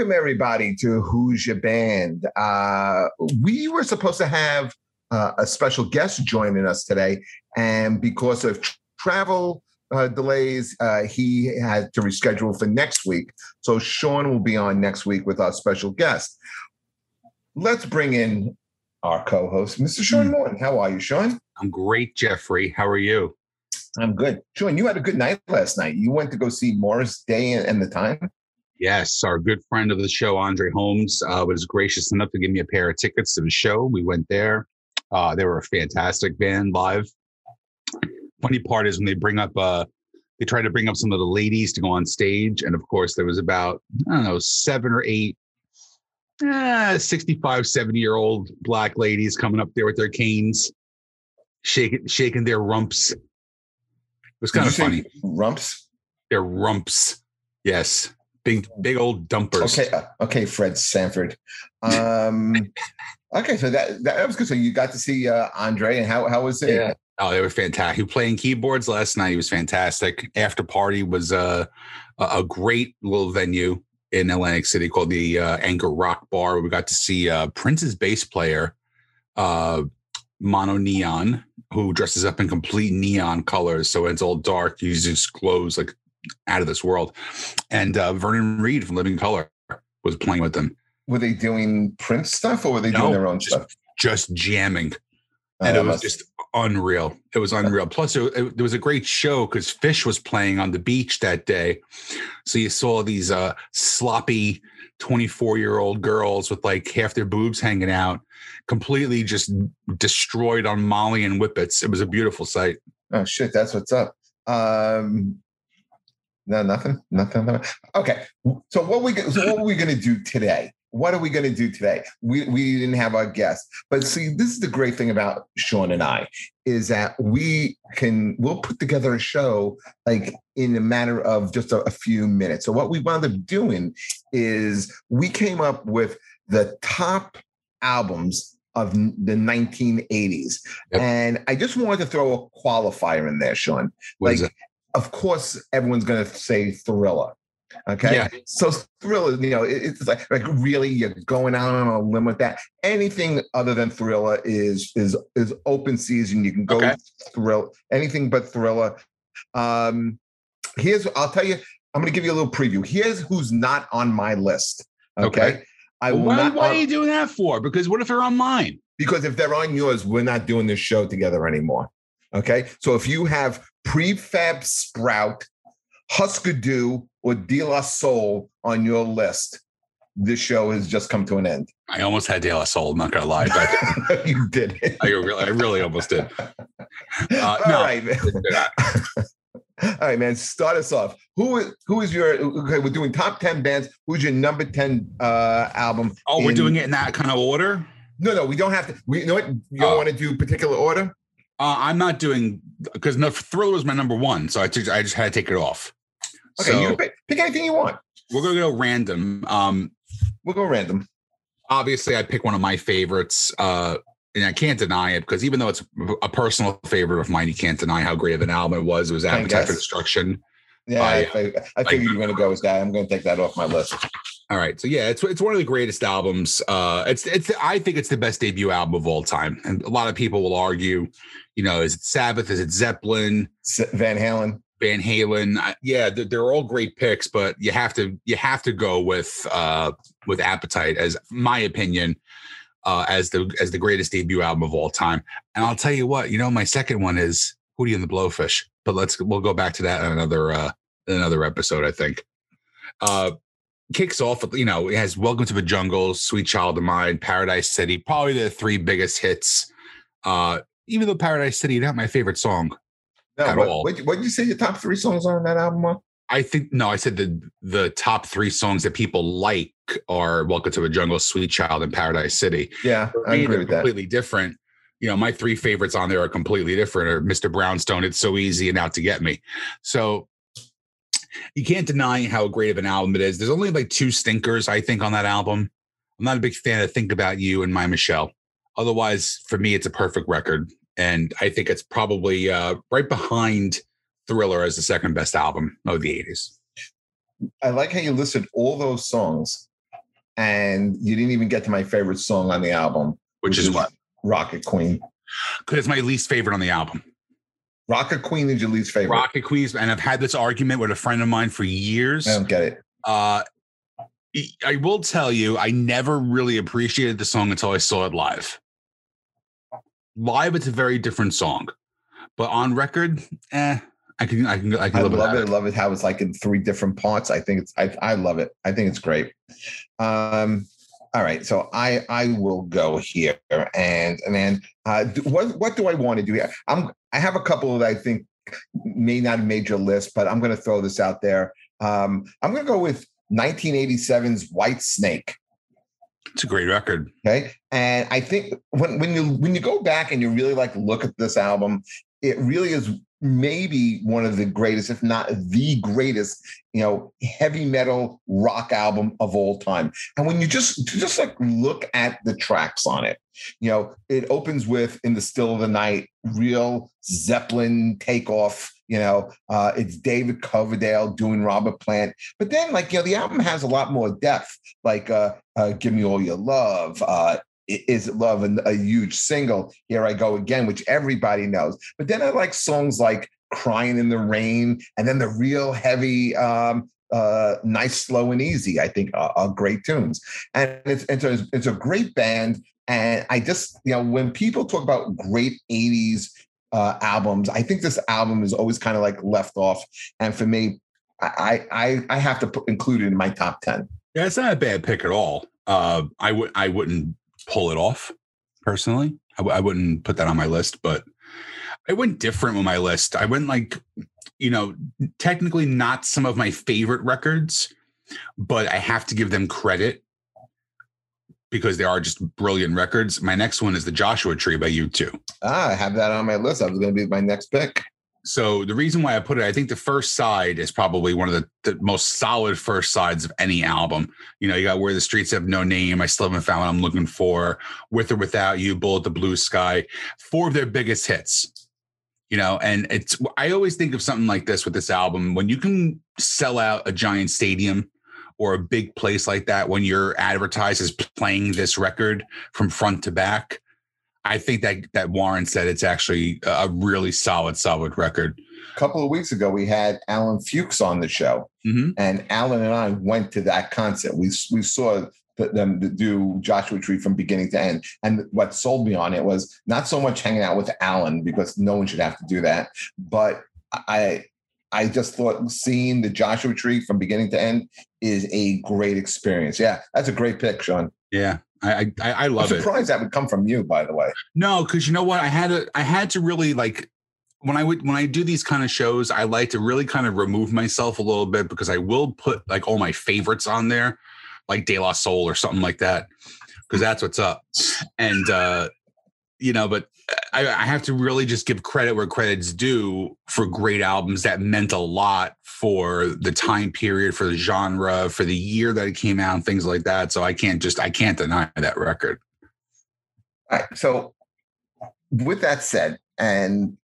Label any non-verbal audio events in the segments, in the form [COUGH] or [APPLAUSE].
Welcome, everybody, to Who's Your Band. Uh, we were supposed to have uh, a special guest joining us today, and because of tr- travel uh, delays, uh, he had to reschedule for next week. So Sean will be on next week with our special guest. Let's bring in our co-host, Mr. Sean Hmm. Morton. How are you, Sean? I'm great, Jeffrey. How are you? I'm good. Sean, you had a good night last night. You went to go see Morris Day and the Time. Yes, our good friend of the show, Andre Holmes, uh, was gracious enough to give me a pair of tickets to the show. We went there. Uh, they were a fantastic band live. Funny part is when they bring up, uh, they try to bring up some of the ladies to go on stage. And of course, there was about, I don't know, seven or eight eh, 65, 70 year old black ladies coming up there with their canes, shaking, shaking their rumps. It was kind of funny. Rumps. Their rumps. Yes. Big, big old dumpers. Okay, uh, okay, Fred Sanford. Um, [LAUGHS] okay, so that, that was good. So you got to see uh, Andre, and how how was it? Yeah. Oh, they were fantastic. He was playing keyboards last night. He was fantastic. After party was uh, a a great little venue in Atlantic City called the uh, Anchor Rock Bar. We got to see uh, Prince's bass player, uh, MonoNeon, who dresses up in complete neon colors. So when it's all dark, he just glows like out of this world. And uh, Vernon Reid from Living Colour was playing with them, Were they doing Prince stuff, or were they No, doing their own just- stuff? just jamming. Uh, and it was just unreal. It was unreal. Plus, it, it, there was a great show because Phish was playing on the beach that day, so you saw these uh, sloppy twenty-four-year-old girls with like half their boobs hanging out, completely just destroyed on Molly and whippets. It was a beautiful sight. oh shit, that's what's up. Um, no, nothing, nothing. nothing. Okay, so what we so what are we going to do today? What are we going to do today? We we didn't have our guest, but see, this is the great thing about Sean and I is that we can we'll put together a show like in a matter of just a, a few minutes. So what we wound up doing is we came up with the top albums of the 1980s, Yep. and I just wanted to throw a qualifier in there, Sean What is like, of course, everyone's going to say Thriller. Okay. Yeah. So Thriller, you know, it's like like really you're going out on a limb with that. Anything other than Thriller is is is open season. You can go Okay. thrill anything but Thriller. Um, here's I'll tell you. I'm going to give you a little preview. Here's who's not on my list. Okay. Okay. I will why, not why are you doing that for? Because what if they're on mine? because if they're on yours, we're not doing this show together anymore. Okay. So if you have Prefab Sprout, Husker Du, or De La Soul on your list, this show has just come to an end. I almost had De La Soul. I'm not gonna lie, but [LAUGHS] you did it. I really, I really almost did. All no. right, man. [LAUGHS] All right, man. Start us off. Who is who is your okay? We're doing top 10 bands. Who's your number 10 uh album? Oh, we're doing it in that kind of order. No, no, we don't have to. We you know what? You don't Oh. want to do particular order? Uh, I'm not doing because no Thriller was my number one, so I took, I just had to take it off. Okay, so you can pick, pick anything you want. we're gonna go random. Um, We'll go random. obviously, I pick one of my favorites, uh, and I can't deny it because even though it's a personal favorite of mine, you can't deny how great of an album it was. It was I Appetite for. Destruction. Yeah, I, I, fig- I figured you were going to go with that. I'm going to take that off my list. All right, so yeah, it's it's one of the greatest albums. Uh, it's it's I think it's the best debut album of all time, and a lot of people will argue, you know, is it Sabbath? Is it Zeppelin? Van Halen. Van Halen. I- Yeah, they're, they're all great picks, but you have to you have to go with uh with Appetite as my opinion uh as the as the greatest debut album of all time. And I'll tell you what, you know, my second one is Hootie and the Blowfish. But let's we'll go back to that in another uh in another episode, I think. Uh kicks off with, you know, it has Welcome to the Jungle, Sweet Child of Mine, Paradise City, probably the three biggest hits. Uh even though Paradise City not my favorite song. No, At what, all. what, what did you say your top three songs are on that album? Are? I think no, I said the the top three songs that people like are "Welcome to the Jungle," "Sweet Child," and "Paradise City." Yeah, I agree with that. completely different. You know, my three favorites on there are completely different. Or "Mr. Brownstone," "It's So Easy," and "Out to Get Me." So you can't deny how great of an album it is. There's only like two stinkers, I think, on that album. I'm not a big fan of "Think About You" and "My Michelle." Otherwise, for me, it's a perfect record, and I think it's probably uh, right behind Thriller as the second best album of the '80s. I like how you listed all those songs and you didn't even get to my favorite song on the album, which, which is, is what Rocket Queen. Because it's my least favorite on the album. Rocket Queen is your least favorite. Rocket Queen, and I've had this argument with a friend of mine for years. I don't get it. Uh, I will tell you, I never really appreciated the song until I saw it live. Live, it's a very different song, but on record, eh, I can, I can, I can. I love it. I love it how it's like in three different parts. I think it's, I, I love it. I think it's great. Um, all right, so I I will go here, and and then uh, what what do I want to do here? I'm I have a couple that I think may not have made your list, but I'm going to throw this out there. Um, I'm going to go with 1987's Whitesnake. It's a great record. Okay. And I think when when you when you go back and you really like look at this album, it really is maybe one of the greatest, if not the greatest, you know, heavy metal rock album of all time. And when you just just like look at the tracks on it, you know, it opens with "In the Still of the Night," real Zeppelin takeoff. You know, uh, it's David Coverdale doing Robert Plant, but then like you know, the album has a lot more depth. Like uh, uh, "Give Me All Your Love," uh, is love and a huge single here i go again which everybody knows. But then i like songs like crying in the rain and then the real heavy um uh nice slow and easy i think are, are great tunes. And it's, it's a, it's a great band and i just you know when people talk about great 80s uh albums i think this album is always kind of like left off. And for me i i i have to put, include it in my top 10 yeah it's not a bad pick at all. Uh i would i wouldn't pull it off personally. I w- I wouldn't put that on my list, but I went different with my list. I went like, you know, technically not some of my favorite records, but I have to give them credit because they are just brilliant records. My next one is the Joshua Tree by U2. Ah, I have that on my list. That was going to be my next pick so the reason why I put it, I think the first side is probably one of the, the, most solid first sides of any album. You know, you got Where the Streets Have No Name, I Still Haven't Found What I'm Looking For, With or Without You, Bullet the Blue Sky, four of their biggest hits. You know, and it's I always think of something like this with this album. When you can sell out a giant stadium or a big place like that, when you're advertised as playing this record from front to back, I think that that Warren said it's actually a really solid, solid record. A couple of weeks ago, we had Alan Fuchs on the show, mm-hmm. and Alan and I went to that concert. We we saw them do Joshua Tree from beginning to end. And what sold me on it was not so much hanging out with Alan because no one should have to do that, but I I just thought seeing the Joshua Tree from beginning to end is a great experience. Yeah, that's a great pick, Sean. Yeah, I I, I love I'm surprised it. that would come from you, by the way. No, because you know what? I had to I had to really like when I would when I do these kind of shows, I like to really kind of remove myself a little bit because I will put like all my favorites on there, like De La Soul or something like that, because that's what's up. And uh, you know, but I, I, have to really just give credit where credit's due for great albums that meant a lot for the time period, for the genre, for the year that it came out, and things like that. So I can't just I can't deny that record. All right. So with that said, and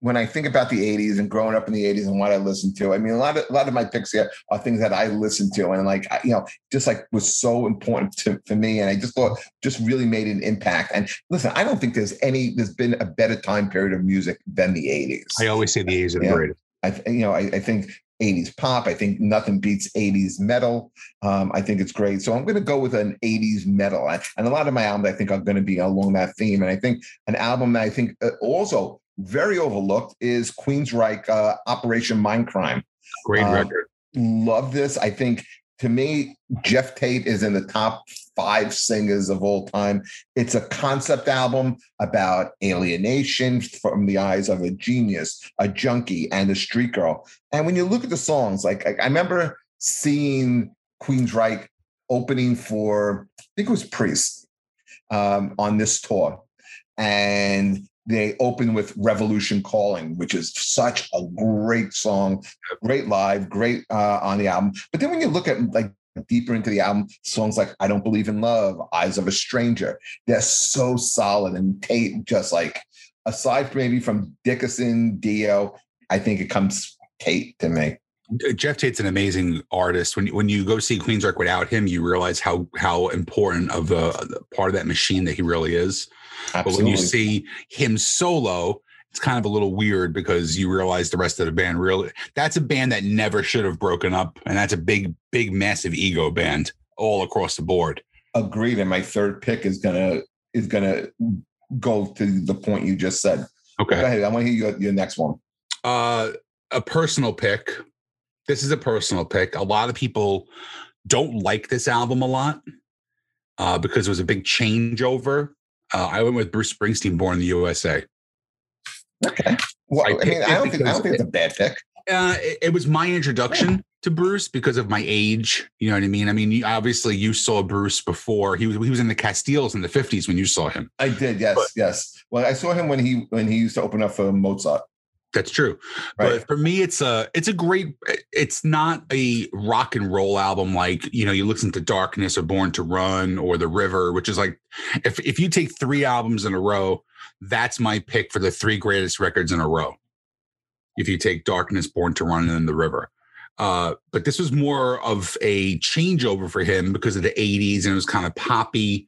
when I think about the 80s and growing up in the 80s and what I listened to, I mean, a lot of a lot of my picks here are things that I listened to and like you know, just like was so important to for me. And I just thought just really made an impact. And listen, I don't think there's any there's been a better time period of music than the 80s. I always say the 80s are the greatest. I you know, I, I, think 80s pop. I think nothing beats 80s metal. Um, I think it's great. So I'm going to go with an 80s metal. And a lot of my albums, I think, are going to be along that theme. And I think an album that I think uh, also very overlooked is Queensryche uh, Operation Mindcrime. Great um, record. Love this. I think to me, Geoff Tate is in the top five singers of all time. It's a concept album about alienation from the eyes of a genius, a junkie, and a street girl. And when you look at the songs, like I, I remember seeing Queensryche opening for, I think it was Priest um, on this tour. And they open with Revolution Calling, which is such a great song, great live, great uh, on the album. But then when you look at like deeper into the album, songs like I Don't Believe in Love, Eyes of a Stranger, they're so solid. And Tate just like, aside from maybe from Dickinson, Dio, I think it comes Tate to me. Geoff Tate's an amazing artist. When when you go see Queensryche without him, you realize how how important of a part of that machine that he really is. Absolutely. But when you see him solo, it's kind of a little weird because you realize the rest of the band really that's a band that never should have broken up, and that's a big, big, massive ego band all across the board. Agreed. And my third pick is gonna is gonna go to the point you just said. Okay. Go ahead. I want to hear your, your next one. Uh, a personal pick. This is a personal pick. A lot of people don't like this album a lot uh, because it was a big changeover. Uh, I went with Bruce Springsteen, Born in the USA. Okay. Well, I, I mean, I don't think I don't think it's a bad pick. Uh, it, it, was my introduction to Bruce because of my age. You know what I mean? I mean, obviously, you saw Bruce before. He was he was in the Castiles in the fifties when you saw him. I did. Yes, but, yes. Well, I saw him when he when he used to open up for Mozart. That's true. Right. But for me, it's a it's a great. It's not a rock and roll album like you know you listen to Darkness or Born to Run or The River, which is like if if you take three albums in a row, that's my pick for the three greatest records in a row. If you take Darkness, Born to Run, and then The River. Uh, but this was more of a changeover for him because of the 80s and it was kind of poppy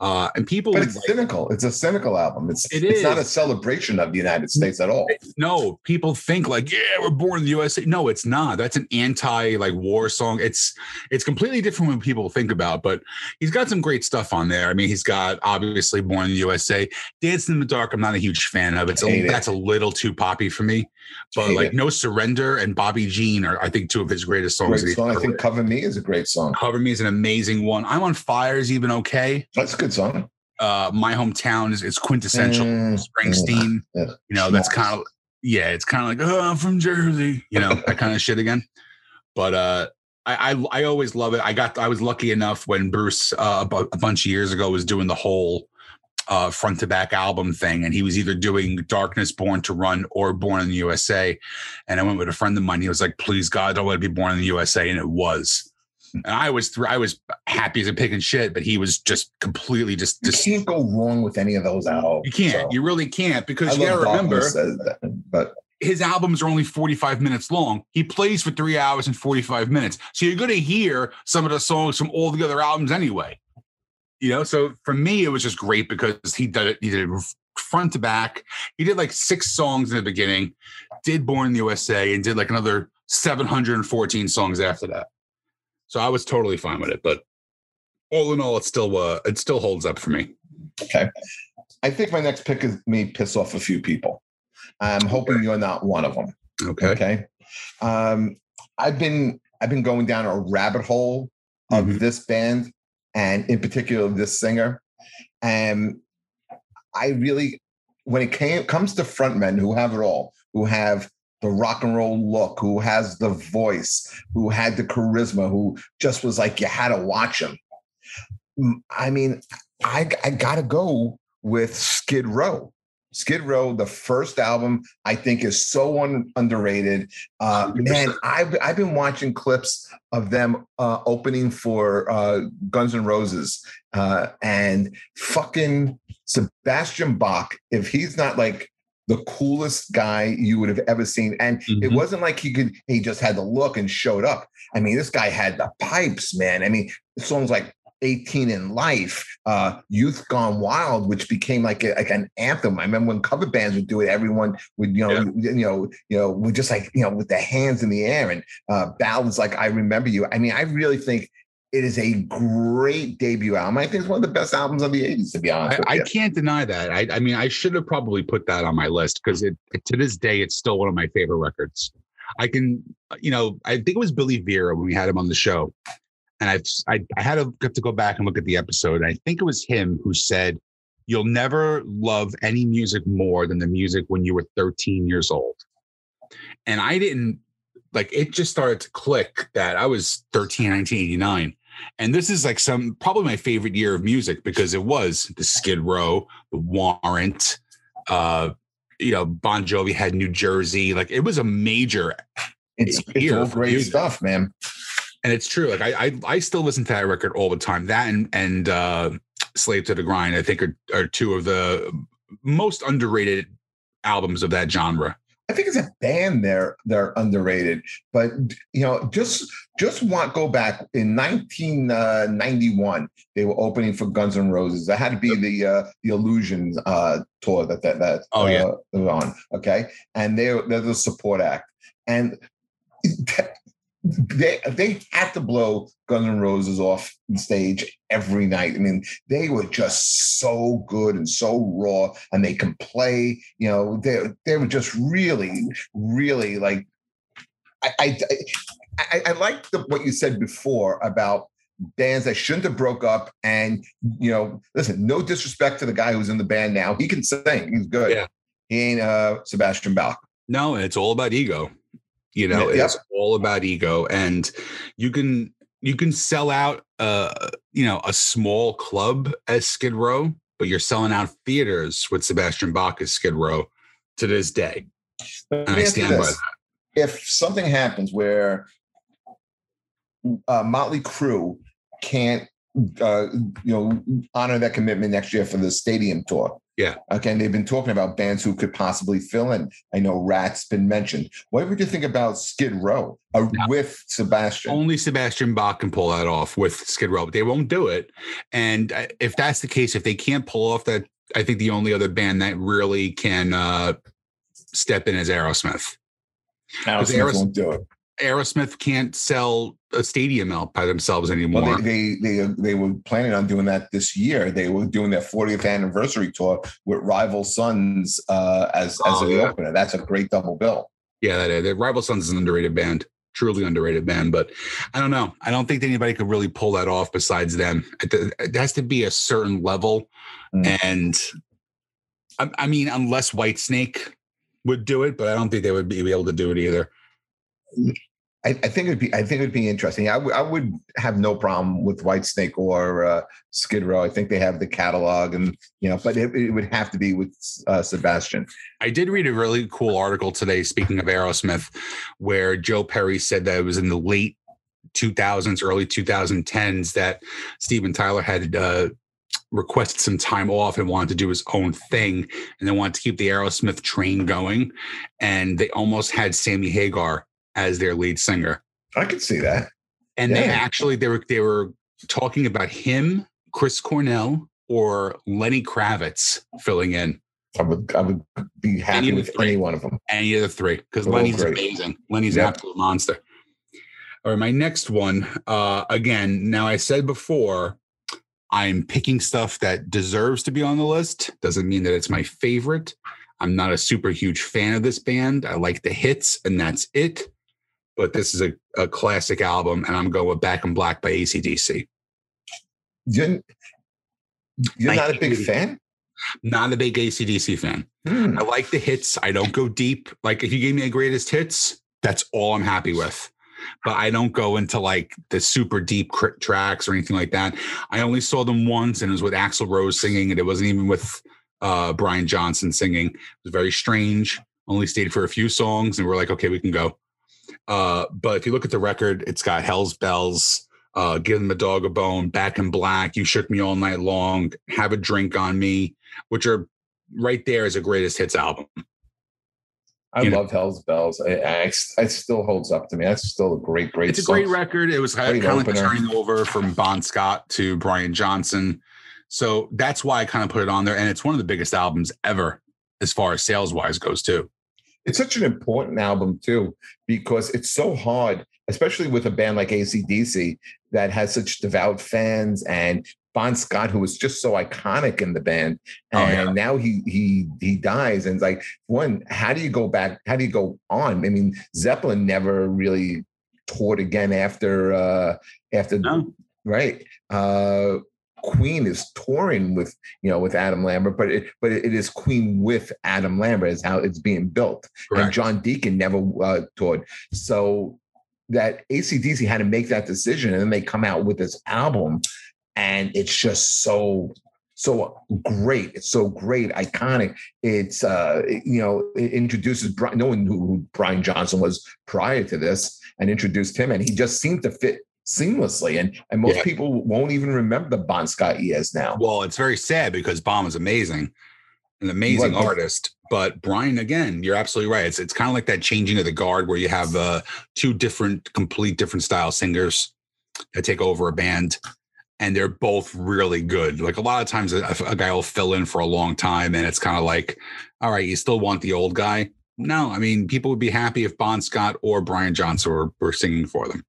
uh, and people, but it's like, cynical. It's a cynical album. It's it it's is. not a celebration of the United States at all. No, people think like, yeah, we're born in the USA. No, it's not. That's an anti like war song. It's it's completely different when people think about. But he's got some great stuff on there. I mean, he's got obviously Born in the USA. Dancing in the Dark. I'm not a huge fan of. It's a, it. that's a little too poppy for me. But like it. No Surrender and Bobby Jean are I think two of his greatest songs. Great song. I think Cover Me is a great song. Cover Me is an amazing one. I'm on Fire is even okay. That's good song. Uh, my hometown is it's quintessential mm, Springsteen. Yeah. You know, that's kind of yeah, it's kind of like oh, I'm from Jersey. You know, that kind of shit again. But uh, I, I, I always love it. I got I was lucky enough when Bruce uh, a, a bunch of years ago was doing the whole uh, front to back album thing, and he was either doing Darkness, Born to Run, or Born in the USA. And I went with a friend of mine. He was like, "Please God, don't let it be Born in the USA," and it was. And I was th- I was happy as a pig and shit, but he was just completely just. just you can't go wrong with any of those albums. You can't. So. You really can't because I you gotta remember. That, but his albums are only 45 minutes long. He plays for three hours and 45 minutes. So you're going to hear some of the songs from all the other albums anyway. You know, so for me, it was just great because he did it, he did it front to back. He did like six songs in the beginning, did Born in the USA, and did like another 714 songs after that. So I was totally fine with it. But all in all, it still uh, it still holds up for me. Okay. I think my next pick is may piss off a few people. I'm hoping you're not one of them. Okay. Okay. Um, I've been I've been going down a rabbit hole of mm-hmm. this band and in particular this singer. And I really, when it came comes to frontmen who have it all, who have the rock and roll look, who has the voice, who had the charisma, who just was like you had to watch him. I mean, I I gotta go with Skid Row. Skid Row, the first album, I think is so un- underrated. Uh, man, I've I've been watching clips of them uh, opening for uh, Guns N' Roses, uh, and fucking Sebastian Bach. If he's not like the coolest guy you would have ever seen, and mm-hmm. it wasn't like he could he just had the look and showed up. I mean, this guy had the pipes, man. I mean, songs like 18 and Life, uh, Youth Gone Wild, which became like a, like an anthem. I remember when cover bands would do it, everyone would, you know, yeah. you know, you know, would just like, you know, with their hands in the air and uh, ballads like I Remember You. I mean, I really think it is a great debut album. I think it's one of the best albums of the 80s, to be honest. I, I can't deny that. I, I, mean, I should have probably put that on my list because it to this day, it's still one of my favorite records. I can, you know, I think it was Billy Vera when we had him on the show and I've I, I had to have to go back and look at the episode. I think it was him who said, "You'll never love any music more than the music when you were 13 years old." And I didn't like it. Just started to click that I was 13, 1989. And this is like some probably my favorite year of music because it was the Skid Row, the Warrant, uh, you know, Bon Jovi had New Jersey. Like it was a major. It's, it's all great music. stuff, man and it's true. Like I, I, I still listen to that record all the time. That and and uh, Slave to the Grind, I think, are, are two of the most underrated albums of that genre. I think it's a band they're they're underrated. But you know, just just want go back in 1991, uh, they were opening for Guns N' Roses. That had to be the uh, the Illusions uh, tour that that that oh yeah uh, on. Okay, and they're they're the support act, and they they had to blow Guns N' Roses off the stage every night. I mean, they were just so good and so raw, and they can play. You know, they they were just really, really like. I I I, I like the, what you said before about bands that shouldn't have broke up. And you know, listen, no disrespect to the guy who's in the band now. He can sing. He's good. Yeah. He ain't uh, Sebastian Bach. No, it's all about ego. You know, Yep. it's all about ego, and you can you can sell out uh you know a small club as Skid Row, but you're selling out theaters with Sebastian Bach as Skid Row to this day. And I stand by that. if something happens where uh, Motley Crue can't, uh, you know, honor that commitment next year for the stadium tour. Yeah. Okay. And they've been talking about bands who could possibly fill in. I know Ratt's been mentioned. What would you think about Skid Row uh, No. with Sebastian? Only Sebastian Bach can pull that off with Skid Row, but they won't do it. And uh, if that's the case, if they can't pull off that, I think the only other band that really can uh, step in is Aerosmith. Aerosmith Aeros- won't do it. Aerosmith can't sell a stadium out by themselves Well, anymore. they, they they they were planning on doing that this year. They were doing their 40th anniversary tour with Rival Sons uh, as as Oh, the yeah. opener. That's a great double bill. yeah, that is. Rival Sons is an underrated band, truly underrated band. But I don't know. I don't think anybody could really pull that off besides them. It, it has to be a certain level, Mm. and I, I mean, unless Whitesnake would do it, but I don't think they would be able to do it either. I, I think it'd be I think it'd be interesting. I would would have no problem with Whitesnake or uh, Skid Row. I think they have the catalog, and you know, but it, it would have to be with uh, Sebastian. I did read a really cool article today, speaking of Aerosmith, where Joe Perry said that it was in the late 2000s, early 2010s that Steven Tyler had uh, requested some time off and wanted to do his own thing and they wanted to keep the Aerosmith train going. And they almost had Sammy Hagar as their lead singer. I could see that. And they actually they were they were talking about him, Chris Cornell, or Lenny Kravitz filling in. I would I would be happy Any with three. any one of them. any of the three because Lenny's great. amazing. Lenny's Yep. an absolute monster. All right, my next one. Uh, again, now I said before, I'm picking stuff that deserves to be on the list. Doesn't mean that it's my favorite. I'm not a super huge fan of this band. I like the hits, and that's it. But this is a, a classic album, and I'm going with Back in Black by ACDC. You're, you're not a big fan. Not a big ACDC fan. Hmm. I like the hits. I don't go deep. Like if you gave me a greatest hits, that's all I'm happy with. But I don't go into like the super deep tracks or anything like that. I only saw them once, and it was with Axl Rose singing, and it wasn't even with uh, Brian Johnson singing. It was very strange. Only stayed for a few songs, and we're like, okay, we can go. Uh, but if you look at the record, it's got Hell's Bells, uh, Give Them a Dog a Bone, Back in Black, You Shook Me All Night Long, Have a Drink on Me, which are right there as a greatest hits album. I you know. love Hell's Bells. I, I, it still holds up to me. That's still a great, great. It's a great record. It was kind Great of like turning over from Bon Scott to Brian Johnson. So that's why I kind of put it on there. And it's one of the biggest albums ever as far as sales wise goes, too. It's such an important album too, because it's so hard, especially with a band like ACDC that has such devout fans and Bon Scott, who was just so iconic in the band, Oh, and yeah. now he he he dies, and it's like one, how do you go back? How do you go on? I mean, Zeppelin never really toured again after uh after No. right. Uh Queen is touring with you know with Adam Lambert, but it but it is Queen with Adam Lambert is how it's being built and John Deacon never uh, toured. So that ACDC had to make that decision, and then they come out with this album, and it's just so so great. It's so great, iconic. It's uh, you know, it introduces Brian. No one knew who Brian Johnson was prior to this, and introduced him, and he just seemed to fit seamlessly. And and most Yeah. people won't even remember the Bon Scott years now. Well, it's very sad because Bon is amazing. an amazing What- artist. But Brian, again, you're absolutely right. It's it's kind of like that changing of the guard where you have uh, two different, complete different style singers that take over a band, and they're both really good. Like a lot of times, a, a guy will fill in for a long time, and it's kind of like, all right, you still want the old guy. No, I mean, people would be happy if Bon Scott or Brian Johnson were, were singing for them.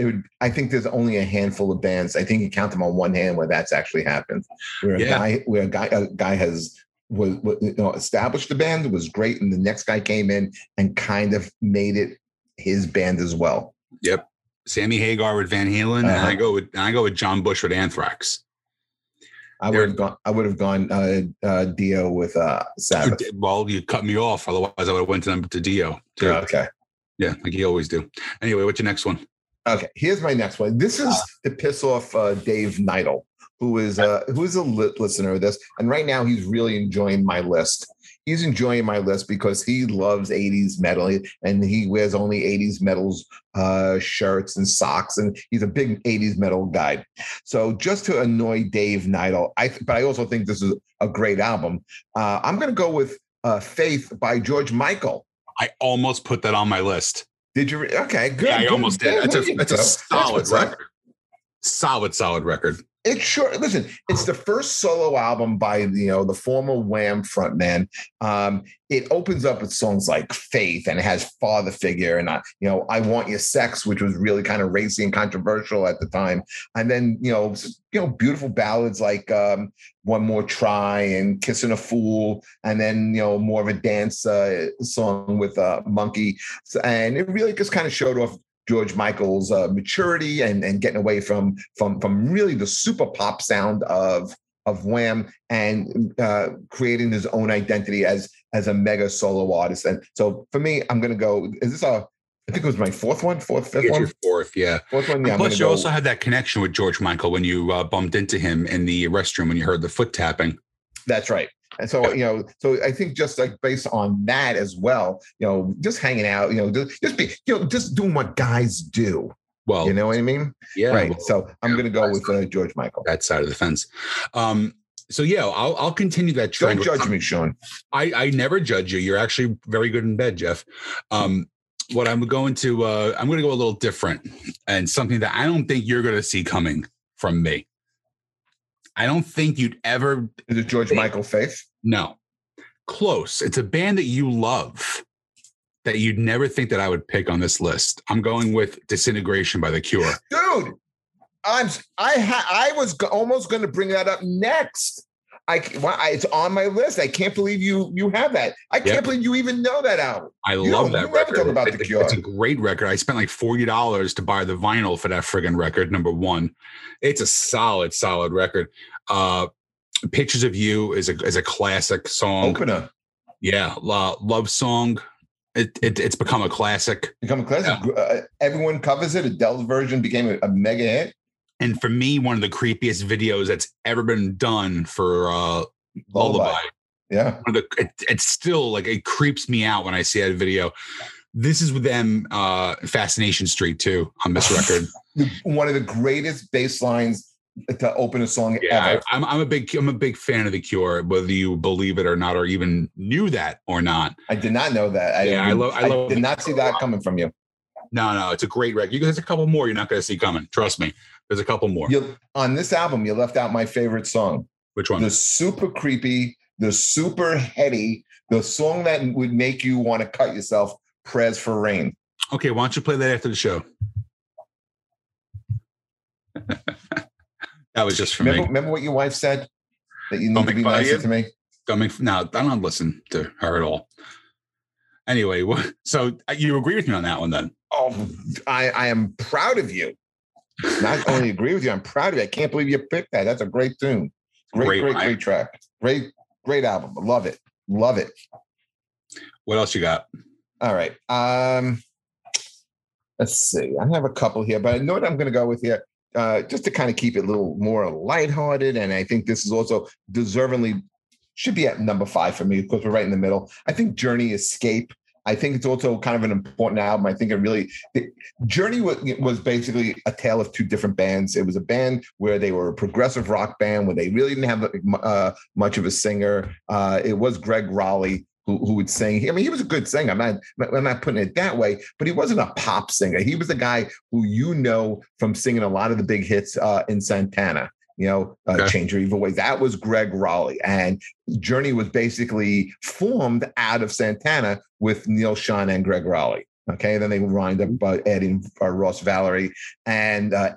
It would I think there's only a handful of bands. I think you count them on one hand where that's actually happened. Where a Yeah. guy where a guy a guy has was, was you know established the band was great, and the next guy came in and kind of made it his band as well. Yep sammy Hagar with Van Halen, and I Uh-huh. go with I go with John Bush with Anthrax. I would have gone. I would have gone uh, uh, Dio with uh, Sabbath. Well, you cut me off, otherwise I would have went to them to Dio. Too. Okay. Yeah, like you always do. Anyway, what's your next one? Okay, here's my next one. This is to piss off uh, Dave Neidl, who is uh, who is a li- listener of this, and right now he's really enjoying my list. He's enjoying my list because he loves 80s metal and he wears only 80s metals uh, shirts and socks, and he's a big 80s metal guy. So just to annoy Dave Neidl, I but I also think this is a great album. Uh, I'm going to go with uh, "Faith" by George Michael. I almost put that on my list. Did you? Re- okay, good. yeah, I good. almost did. That's a that's a solid record. Solid, solid record. It's sure. Listen, it's the first solo album by you know the former Wham frontman. Um, it opens up with songs like "Faith" and it has "Father Figure" and I, you know, "I Want Your Sex," which was really kind of racy and controversial at the time. And then you know, you know, beautiful ballads like um, "One More Try" and "Kissing a Fool," and then you know, more of a dance uh, song with uh, "Monkey." And it really just kind of showed off George Michael's uh, maturity and, and getting away from from from really the super pop sound of of Wham and uh, creating his own identity as as a mega solo artist. And so for me, I'm gonna go. Is this a? I think it was my fourth one, fourth, fifth Here's one, your fourth, yeah. fourth one. Yeah, Plus, you go- also had that connection with George Michael when you uh, bumped into him in the restroom when you heard the foot tapping. That's right. And so, you know, so I think just like based on that as well, you know, just hanging out, you know, just, just be, you know, just doing what guys do. Well, You know what I mean? yeah, right. well, So I'm yeah, going to go with uh, George Michael. that side of the fence. Um, so yeah, I'll I'll continue that Don't judge me, Sean. I, I never judge you. You're actually very good in bed, Jeff. Um, what I'm going to uh, I'm going to go a little different and something that I don't think you're going to see coming from me. I don't think you'd ever Is it George Michael Faith? no close. It's a band that you love that you'd never think that I would pick on this list. I'm going with Disintegration by The Cure. dude i'm i ha, i was go- almost going to bring that up next I, why- I- it's on my list. I can't believe you you have that. I can't believe you even know that album. I You love that record. talk about It- The Cure. It's a great record. I spent like forty dollars to buy the vinyl for that friggin' record. Number one, it's a solid, solid record. Uh, Pictures of You is a is a classic song. Opener Yeah, lo- love song. It, it it's become a classic. become a classic. Uh, everyone covers it. Adele's version became a, a mega hit. And for me, one of the creepiest videos that's ever been done for uh, Lullaby. Yeah, One of the, it, it's still like it creeps me out when I see that video. This is with them, uh, Fascination Street too on this record. [LAUGHS] One of the greatest bass lines to open a song Yeah, ever. I, I'm, I'm a big I'm a big fan of the Cure, whether you believe it or not, or even knew that or not. I did not know that. I, Yeah, I love- I love did not see that coming from you. No, no, it's a great record. You, there's a couple more you're not going to see coming. Trust me. There's a couple more. You on this album, you left out my favorite song. Which one? the super creepy, the super heady, the song that would make you want to cut yourself. Prayers for rain. Okay, why don't you play that after the show? [LAUGHS] that was just for Remember, me. remember what your wife said that you need Don't to be nicer to me. Don't make, no, I don't listen to her at all. Anyway, [LAUGHS] so uh, you agree with me on that one then? Oh, I, I am proud of you. Not only agree with you, I'm proud of you. I can't believe you picked that. That's a great tune. Great, Great, great, great track. Great, great album. Love it. Love it. What else you got? All right. Um, let's see. I have a couple here, but I know what I'm going to go with here, uh, just to kind of keep it a little more lighthearted. And I think this is also deservingly should be at number five for me because we're right in the middle. I think Journey Escape I think it's also kind of an important album. I think it really the, Journey was, was basically a tale of two different bands. It was a band where they were a progressive rock band where they really didn't have uh, much of a singer. Uh, it was Greg Rolie who, who would sing. I mean, he was a good singer. I'm not, I'm not putting it that way, but he wasn't a pop singer. He was a guy who you know from singing a lot of the big hits uh, in Santana you know, uh, okay. Change Your Evil Ways. That was Greg Rolie. And Journey was basically formed out of Santana with Neal Schon and Greg Rolie. Okay, then they wind up uh, adding uh, Ross Valory and uh,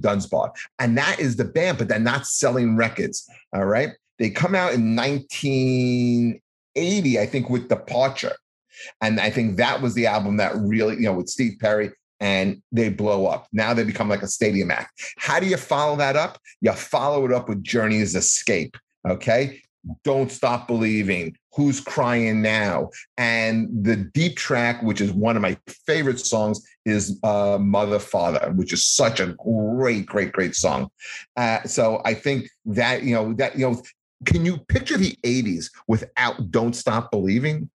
Dunbar. And that is the band, but they're not selling records. All right. They come out in 1980, I think, with Departure. And I think that was the album that really, you know, with Steve Perry, and they blow up. Now they become like a stadium act. How do you follow that up? You follow it up with Journey's Escape. Okay. Don't stop believing. Who's crying now? And the deep track, which is one of my favorite songs, is uh, Mother Father, which is such a great, great, great song. Uh, so I think that you know that you know, can you picture the '80s without "Don't Stop Believing"?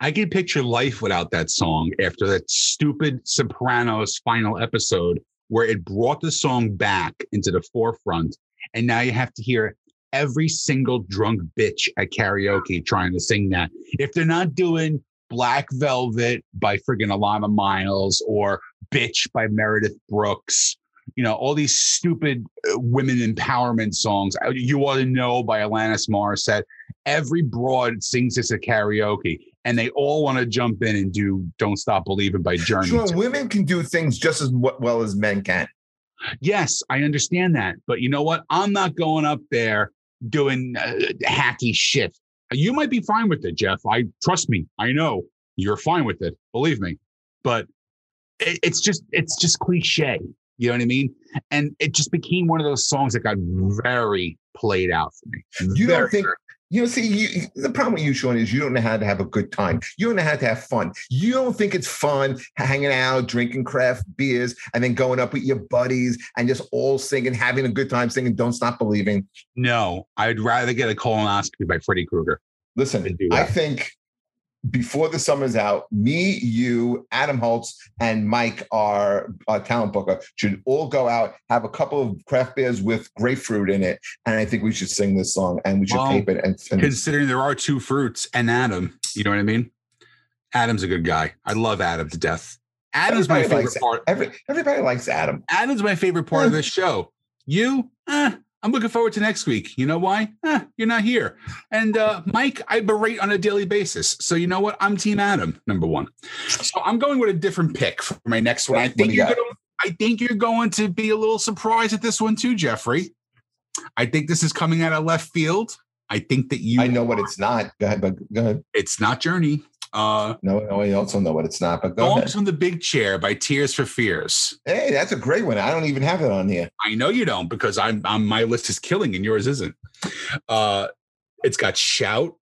I can picture life without that song after that stupid Sopranos final episode where it brought the song back into the forefront. And now you have to hear every single drunk bitch at karaoke trying to sing that. If they're not doing Black Velvet by friggin' Alannah Myles or Bitch by Meredith Brooks, you know, all these stupid uh, women empowerment songs. You ought to know by Alanis Morissette. Every broad sings this at karaoke and they all want to jump in and do "Don't Stop Believing" by Journey. Sure, women can do things just as well as men can. Yes, I understand that, but you know what? I'm not going up there doing uh, hacky shit. You might be fine with it, Jeff. I trust me. I know you're fine with it. Believe me, but it, it's just it's just cliche. You know what I mean? And it just became one of those songs that got very played out for me. You very, don't think you know, see, you, the problem with you, Sean, is you don't know how to have a good time. You don't know how to have fun. You don't think it's fun hanging out, drinking craft beers, and then going up with your buddies and just all singing, having a good time singing "Don't Stop Believing." No, I'd rather get a colonoscopy by Freddy Krueger. Listen, I think before the summer's out, me, you, Adam Holtz, and Mike, our, our talent booker, should all go out, have a couple of craft beers with grapefruit in it, and I think we should sing this song and we should well, tape it. And, and considering there are two fruits and Adam, you know what I mean? Adam's a good guy. I love Adam to death. Adam's everybody my favorite likes, part. Every, everybody likes Adam. Adam's my favorite part of this show. You, eh, I'm looking forward to next week. You know why? Eh, you're not here. And uh, Mike, I berate on a daily basis. So you know what? I'm Team Adam, number one. So I'm going with a different pick for my next one. I think you're going. I think you're going to be a little surprised at this one too, Jeffrey. I think this is coming out of left field. I think that you. I know what it's not. Go ahead, but go ahead. It's not Journey. Uh, no, no, I also know what it's not. But go Songs from the Big Chair by Tears for Fears. Hey, that's a great one. I don't even have it on here. I know you don't because I'm, I'm my list is killing and yours isn't. Uh, it's got Shout.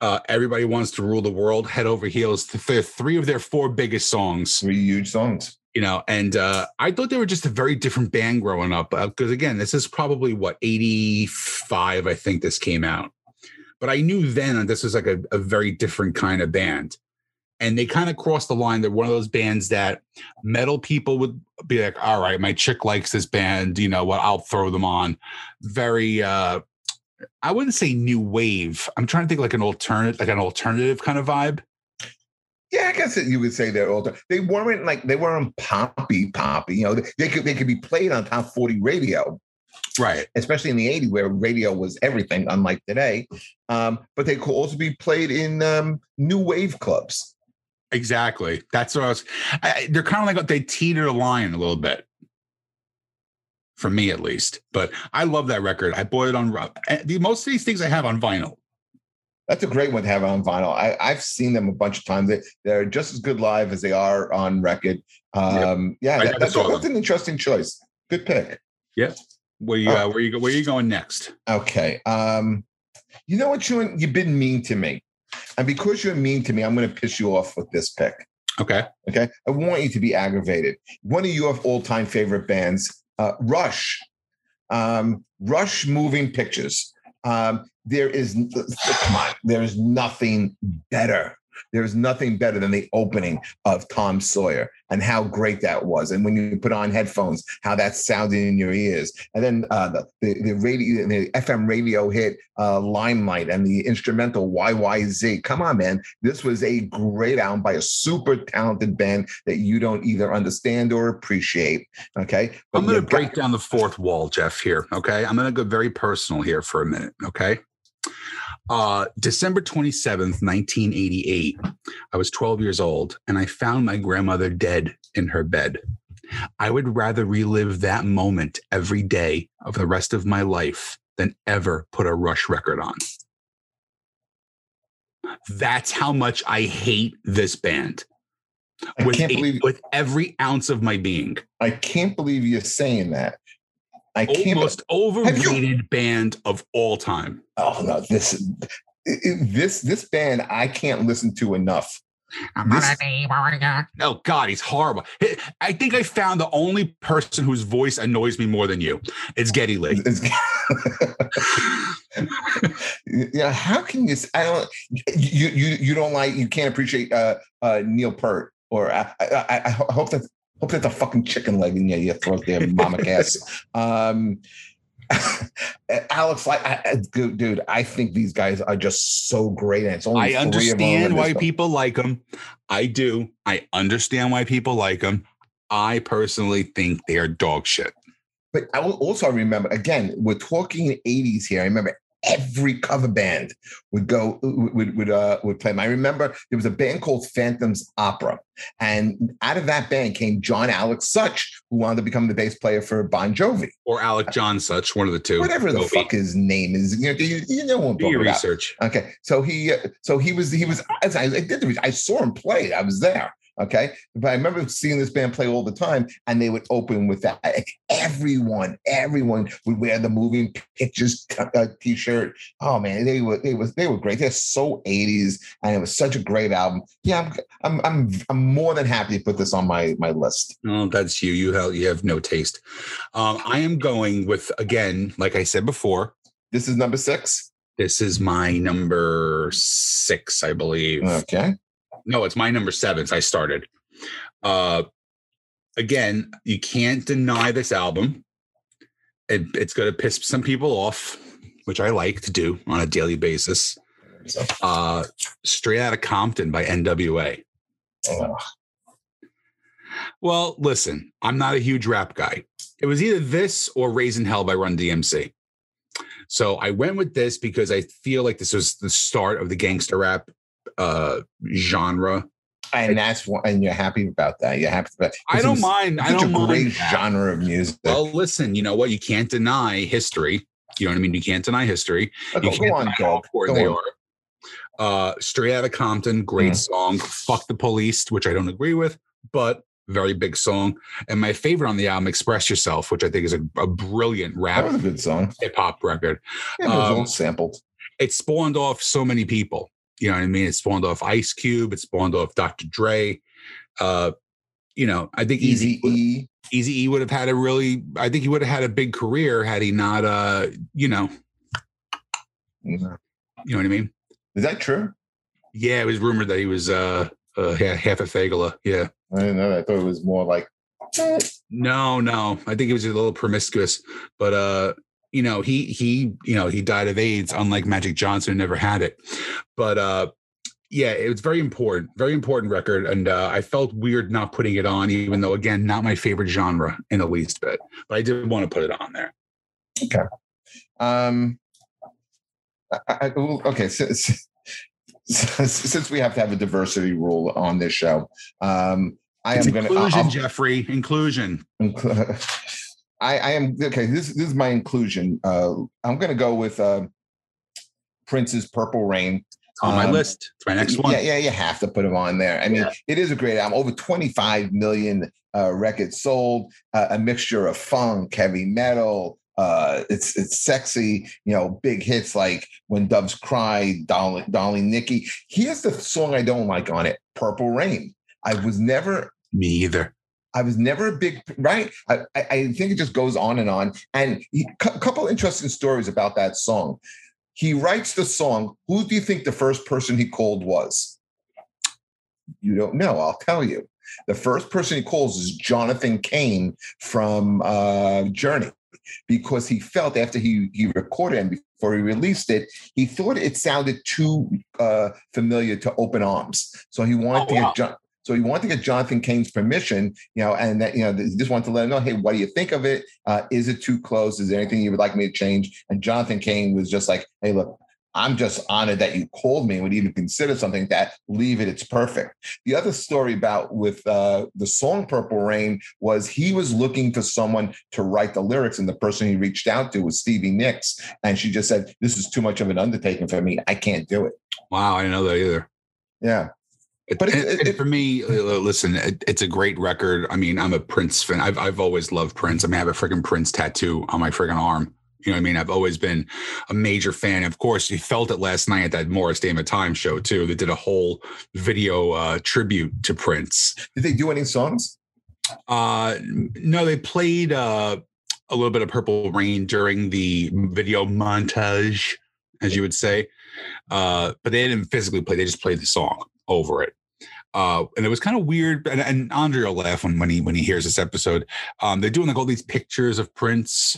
Uh, Everybody wants to rule the world. Head over heels. They're three of their four biggest songs. Three huge songs. You know, and uh, I thought they were just a very different band growing up. Because uh, again, this is probably what 85, I think this came out. But I knew then that this was like a, a very different kind of band. And they kind of crossed the line. They're one of those bands that metal people would be like, all right, my chick likes this band, you know what, I'll throw them on. Very uh I wouldn't say new wave. I'm trying to think like an alternate, like an alternative kind of vibe. Yeah, I guess you would say they're older. They weren't like they weren't poppy, poppy. You know, they could they could be played on top 40 radio, right especially in the 80s where radio was everything unlike today um, but they could also be played in um, new wave clubs exactly that's what i was I, they're kind of like they teeter the line a little bit for me at least but i love that record i bought it on eh, the most of these things i have on vinyl that's a great one to have on vinyl. I, have seen them a bunch of times. They, they're just as good live as they are on record. Um, yep. Yeah, that, that's, that's an interesting choice. Good pick. Yep. Where you uh, where you where you going next? Okay. Um, you know what, you you've been mean to me, and because you're mean to me, I'm going to piss you off with this pick. Okay. Okay. I want you to be aggravated. One of your all-time favorite bands, uh, Rush. Um, Rush Moving Pictures. Um, there is come on, there is nothing better There's nothing better than the opening of Tom Sawyer and how great that was. And when you put on headphones, how that sounded in your ears. And then uh, the, the, the radio, the FM radio hit uh, Limelight and the instrumental YYZ. Come on, man. This was a great album by a super talented band that you don't either understand or appreciate. Okay. But I'm going to break got- down the fourth wall, Jeff, here. Okay. I'm going to go very personal here for a minute. Okay. Uh, December 27th, 1988, I was 12 years old and I found my grandmother dead in her bed. I would rather relive that moment every day of the rest of my life than ever put a Rush record on. That's how much I hate this band. I with, can't believe, with every ounce of my being. I can't believe you're saying that. I can't. Most overrated you, band of all time. Oh no, this this this band I can't listen to enough. This, oh God, he's horrible. I think I found the only person whose voice annoys me more than you. It's Geddy Lee. [LAUGHS] yeah, how can you? I don't. You you you don't like. You can't appreciate uh, uh, Neil Peart, or I, I, I hope that hope that's a fucking chicken leg in your, your throat there, [LAUGHS] mama cass. Um, [LAUGHS] Alex, like, I, dude, I think these guys are just so great. And it's only I understand why people like them. I do. I understand why people like them. I personally think they are dog shit. But I will also remember again, we're talking 80s here. I remember every cover band would go would would uh, would play them. I remember there was a band called Phantoms Opera, and out of that band came John Alex Such, who wanted to become the bass player for Bon Jovi, or Alec John Such, one of the two, whatever the fuck his name is. You know, you, you know what I'm research. Okay, so he uh, so he was he was I, I did the, I saw him play. I was there. Okay. But I remember seeing this band play all the time, and they would open with that. Everyone, everyone would wear the moving pictures t- uh, t-shirt. Oh man, they were they was they were great. They're so 80s, and it was such a great album. Yeah, I'm I'm I'm, I'm more than happy to put this on my my list. Oh, that's you. You have you have no taste. Um, I am going with again, like I said before. This is number six. This is my number six, I believe. Okay no, it's my number seven. So I started. Uh, again, you can't deny this album. It, it's going to piss some people off, which I like to do on a daily basis. Uh, Straight Outta Compton by NWA. Oh. Well, listen, I'm not a huge rap guy. It was either this or Raising Hell by Run DMC. So I went with this because I feel like this was the start of the gangster rap uh, genre. And that's what, and you're happy about that. You're happy about. I don't mind. I don't a great genre of music. Well, listen, you know what? You can't deny history. You know what I mean? You can't deny history. Okay, you can't go on, dog. Where they on. are. Uh, Straight Outta Compton, great mm. song. Fuck the Police, which I don't agree with, but very big song. And my favorite on the album, Express Yourself, which I think is a, a brilliant rap. That was a good song. Hip hop record. Yeah, it was um, all sampled. It spawned off so many people. You know what I mean? It spawned off Ice Cube. It spawned off Dr. Dre. Uh, you know, I think Easy E. Easy E would have had a really. I think he would have had a big career had he not. Uh, you know. Mm-hmm. You know what I mean? Is that true? Yeah, it was rumored that he was uh, uh half a fagula. Yeah. I didn't know. That. I thought it was more like. No, no. I think he was a little promiscuous, but uh, you know, he he, you know, he died of AIDS, unlike Magic Johnson, never had it. But uh yeah, it was very important, very important record, and uh, I felt weird not putting it on, even though again, not my favorite genre in the least bit, but I did want to put it on there. Okay. Um. I, I, okay. Since, [LAUGHS] since we have to have a diversity rule on this show, um, I it's am going to inclusion, Jeffrey, inclusion. [LAUGHS] I, I am okay. This this is my inclusion. Uh, I'm going to go with uh, Prince's "Purple Rain." It's on my um, list. It's my next one. Yeah, yeah, you have to put him on there. I mean, yeah. it is a great album. Over 25 million uh, records sold. Uh, a mixture of funk, heavy metal. Uh, it's it's sexy. You know, big hits like "When Doves Cry," "Darling, Darling Nikki." Here's the song I don't like on it: "Purple Rain." I was never me either. I was never a big right. I, I think it just goes on and on. And a couple interesting stories about that song. He writes the song. Who do you think the first person he called was? You don't know. I'll tell you. The first person he calls is Jonathan Cain from uh, Journey because he felt after he he recorded and before he released it, he thought it sounded too uh, familiar to Open Arms. So he wanted Oh, to wow. get John. So he wanted to get Jonathan Cain's permission, you know, and that you know, he just wanted to let him know, hey, what do you think of it? Uh, is it too close? Is there anything you would like me to change? And Jonathan Cain was just like, hey, look, I'm just honored that you called me and would even consider something that leave it. It's perfect. The other story about with uh, the song Purple Rain was he was looking for someone to write the lyrics, and the person he reached out to was Stevie Nicks, and she just said, "This is too much of an undertaking for me. I can't do it." Wow, I didn't know that either. Yeah, But it- and- and for me, uh, listen, it, it's a great record. I mean, I'm a Prince fan. I've I've always loved Prince. I mean, I have a freaking Prince tattoo on my freaking arm. You know what I mean? I've always been a major fan. Of course, you felt it last night at that Morris Day of Time show too. They did a whole video uh, tribute to Prince. did they do any songs? Uh, no, they played uh, a little bit of Purple Rain during the video montage, as you would say. Uh, but they didn't physically play; they just played the song over it. Uh, and it was kind of weird. And, and Andre will laugh when, when he when he hears this episode. Um, they're doing like all these pictures of Prince,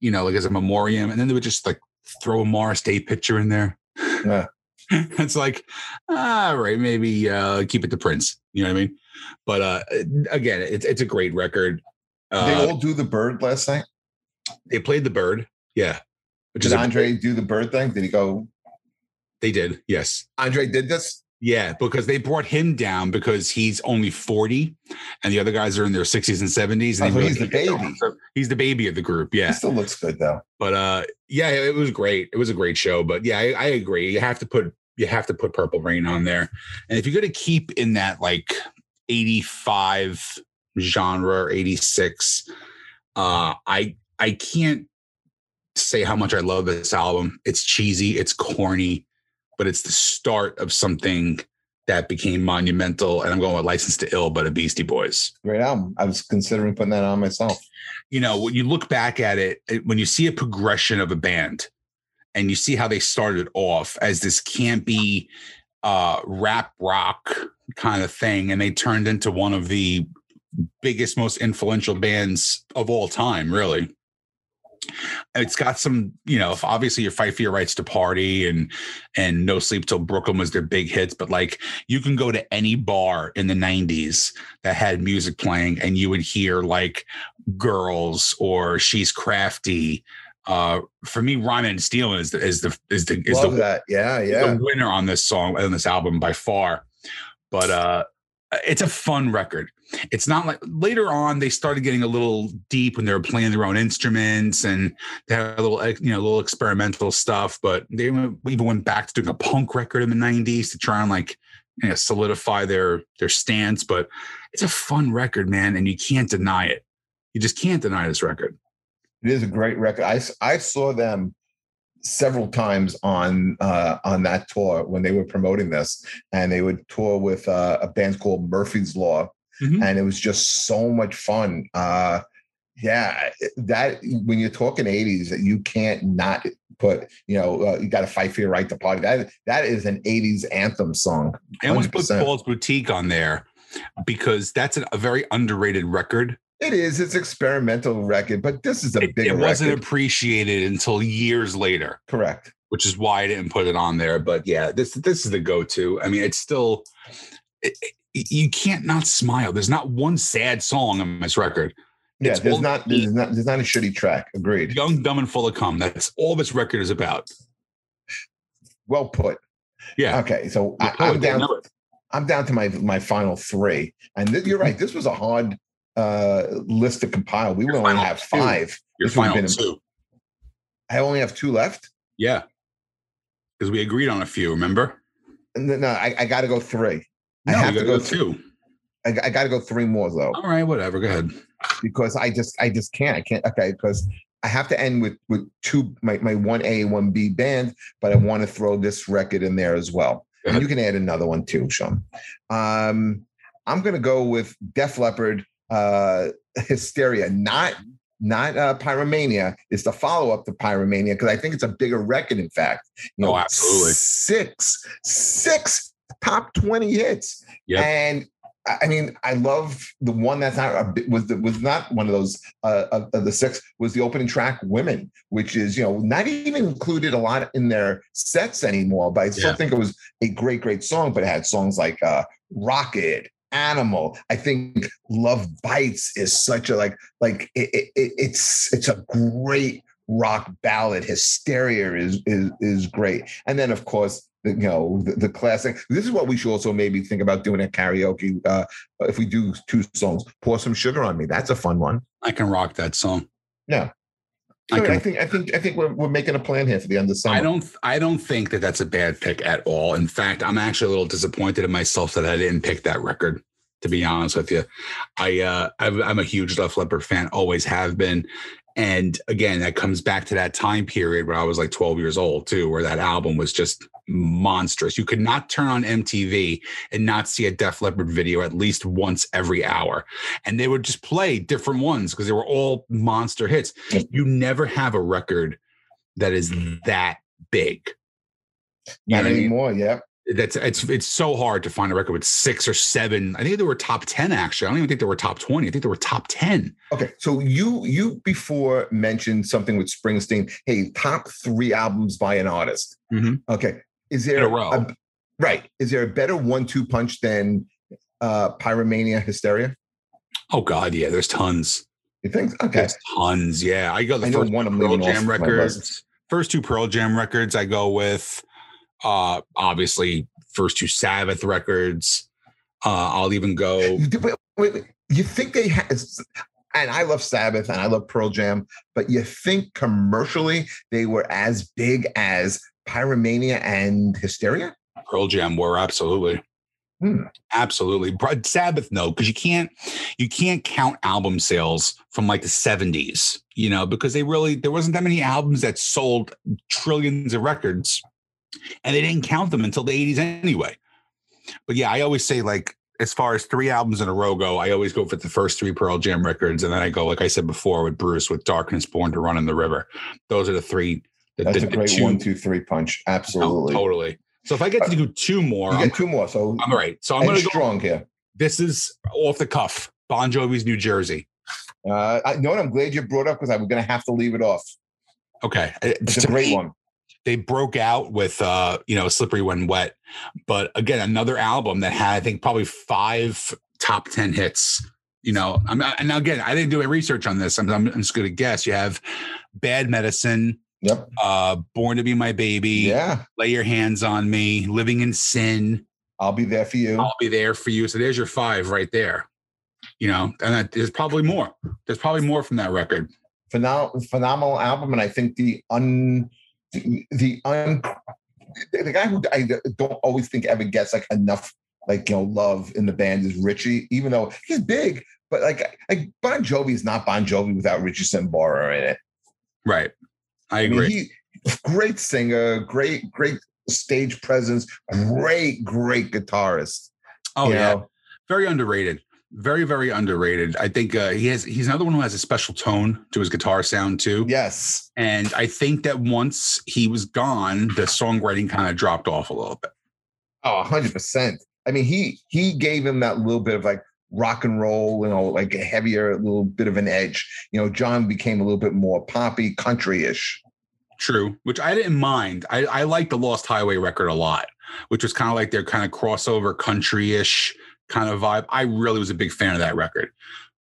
you know, like as a memoriam, and then they would just like throw a Morris Day picture in there. Yeah. [LAUGHS] it's like, all right, maybe uh, keep it to Prince. You know what I mean? But uh, again, it's it's a great record. Uh, they all do the bird last night? they played the bird, yeah. Which Did is a- Andre do the bird thing? Did he go? they did, yes. Andre did this. Yeah, because they brought him down because he's only 40 and the other guys are in their 60s and 70s. And Oh, he's the baby. So he's the baby of the group. He Yeah. still looks good though. But uh yeah, it was great. It was a great show. But yeah, I, I agree. You have to put you have to put Purple Rain on there. And if you're gonna keep in that like 85 genre or 86, uh I I can't say how much I love this album. It's cheesy, it's corny, but it's the start of something that became monumental. And I'm going with License to Ill, but a Beastie Boys. Great album. I was considering putting that on myself. You know, when you look back at it, when you see a progression of a band and you see how they started off as this campy uh rap rock kind of thing, and they turned into one of the biggest, most influential bands of all time, really. It's got some, you know, obviously your fight for your rights to party and and no sleep till Brooklyn was their big hits, but like you can go to any bar in the 90s that had music playing and you would hear like girls or she's crafty. Uh for me, Rhyme and Stealing is the is the is the is Love the that. Yeah, yeah. the winner on this song on this album by far. But uh it's a fun record. It's not like later on they started getting a little deep when they were playing their own instruments and they had a little you know a little experimental stuff. But they even went back to doing a punk record in the '90s to try and like you know, solidify their their stance. But it's a fun record, man, and you can't deny it. You just can't deny this record. It is a great record. I I saw them several times on uh, on that tour when they were promoting this, and they would tour with uh, a band called Murphy's Law, Mhm. and it was just so much fun. Uh, yeah, that when you're talking '80s, that you can't not put. You know, uh, you got to fight for your right to party. That that is an '80s anthem song. I almost put Paul's Boutique on there because that's a very underrated record. It is. It's experimental record, but this is a It, bigger it wasn't record. appreciated until years later, Correct. which is why I didn't put it on there. But yeah, this this is the go-to. I mean, it's still it, it- you can't not smile. There's not one sad song on this record. Yeah, It's there's not there's not there's not a shitty track. Agreed. Young, dumb, and full of cum. That's all this record is about. Well put. Yeah, Okay, so I, I'm down. I'm down to my my final three, and th- you're right. This was a hard uh list to compile. We will only have two. five. Your This final been- two. I only have two left. Yeah, because we agreed on a few. Remember? No, I, I got to go three. I have to gotta go two. I, I got to go three more though, All right, whatever. Go ahead. because I just I just can't. I can't. Okay, because I have to end with with two my my one A and one B band, but I want to throw this record in there as well. And you can add another one too, Sean. Um, I'm gonna go with Def Leppard, uh, [LAUGHS] Hysteria, not not uh, Pyromania. It's the follow up to Pyromania because I think it's a bigger record. In fact, you Oh, absolutely. six six top 20 hits. Yep. And I mean, I love the one that's not a bit- was the, was not one of those uh, of, of the six was the opening track "Women," which is you know not even included a lot in their sets anymore. But I still Yeah. think it was a great, great song. But it had songs like uh, "Rocket," "Animal." I think "Love Bites" is such a like like it, it- it's it's a great rock ballad. Hysteria is is is great, and then of course the, you know the, the classic. This is what we should also maybe think about doing at karaoke. Uh, if we do two songs, pour some sugar on me. That's a fun one. I can rock that song. Yeah. I I, think I think I think we're, we're making a plan here for the end of summer. I don't I don't think that that's a bad pick at all. In fact, I'm actually a little disappointed in myself that I didn't pick that record. To be honest with you, I uh, I'm I'm a huge Def Leppard fan, always have been, and again, that comes back to that time period where I was like 12 years old too, where that album was just monstrous. You could not turn on MTV and not see a Def Leppard video at least once every hour, and they would just play different ones because they were all monster hits. You never have a record that is that big. You Not what I mean? anymore. Yeah. That's it's it's so hard to find a record with six or seven. I think they were top ten actually. I don't even think they were top twenty. I think they were top ten. Okay. So you you before mentioned something with Springsteen. Hey, top three albums by an artist. Mhm. Okay. Is In there a row. right? Is there a better one-two punch than uh Pyromania Hysteria? Oh God, yeah. There's tons. You think? Okay. There's tons. Yeah, I go the I first one Pearl Jam records. First two Pearl Jam records. I go with uh obviously first two Sabbath records. Uh I'll even go. You, [LAUGHS] wait, wait, wait. you think they had, and I love Sabbath and I love Pearl Jam, but you think commercially they were as big as Pyromania and Hysteria? Pearl Jam were absolutely. Hmm. Absolutely. But Sabbath, no, because you can't you can't count album sales from like the 70s, you know, because they really there wasn't that many albums that sold trillions of records. And they didn't count them until the 80s anyway. But yeah, I always say like as far as three albums in a row go, I always go for the first three Pearl Jam records. And then I go, like I said before, with Bruce, with Darkness Born to Run in the River. Those are the three. The, That's the- a great two- one, two, three punch. No, Absolutely. totally. So if I get to do two more, You I'm, get two more. So I'm all right. So I'm to go. strong here. This is off the cuff. Bon Jovi's New Jersey. Uh, I you know what? I'm glad you brought up because i'm going to have to leave it off. Okay. It's To a great me, one. They broke out with uh, you know, Slippery When Wet. But again, another album that had, I think, probably five top 10 hits. You know, I'm and again, I didn't do any research on this. I'm, I'm just gonna guess. You have Bad Medicine, Yep. uh, Born to Be My Baby, Yeah. Lay Your Hands on Me, Living in Sin, I'll be there for you. I'll be there for you. So there's your five right there. You know, and that, there's probably more. There's probably more from that record. Phenomenal, phenomenal album. And I think the un, the, un, the, guy who I don't always think ever gets like enough, like, you know, love in the band is Richie, even though he's big, but like, like Bon Jovi is not Bon Jovi without Richie Sambora in it. Right. I I mean, agree. he great singer, great, great stage presence, great, great guitarist. oh yeah. know? Very underrated. Very, very underrated. I think uh, he has he's another one who has a special tone to his guitar sound too. Yes. And I think that once he was gone, the songwriting kind of dropped off a little bit. Oh, 100%. I mean, he he gave him that little bit of like rock and roll, you know, like a heavier, little bit of an edge. You know, John became a little bit more poppy, country-ish. True, which I didn't mind. I, I like the Lost Highway record a lot, which was kind of like their kind of crossover country-ish kind of vibe. I really was a big fan of that record.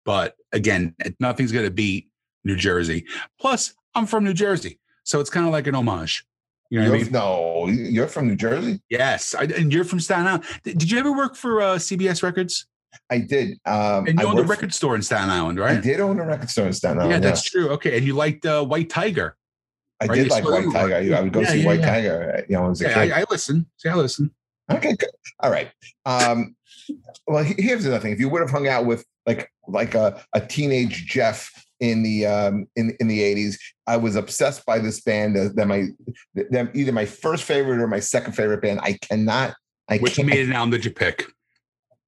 But again, nothing's gonna beat New Jersey. Plus, I'm from New Jersey. So it's kind of like an homage. You know what I You're- mean? No, you're from New Jersey. Yes. I, and you're from Staten Island. Did you ever work for uh, CBS Records? I did. Um, And I you owned a record store in Staten Island, right? I did own a record store in Staten Island. yeah, Yeah, that's true. Okay. And you liked uh, White Tiger. I right, did you like White Tiger. I would go Yeah, see yeah, White yeah. Tiger. You know, as a Yeah, kid. I, I listen. See, I listen. Okay, good. All right. Um, well, he- here's another thing. If you would have hung out with like like a, a teenage Jeff in the um in in the 80s, I was obsessed by this band that, that my that either my first favorite or my second favorite band. I cannot I Which can't maiden album did you pick?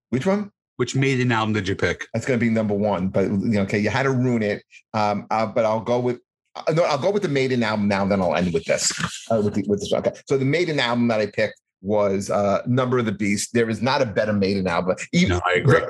which one? Which maiden album did you pick? That's gonna be number one. But you know, okay, you had to ruin it. Um, uh, but I'll go with uh, no, I'll go with the Maiden album now. Then I'll end with this. Uh, with, the, with this. Okay, so the Maiden album that I picked was uh, Number of the Beast. There is not a better Maiden album. Even, no, I agree.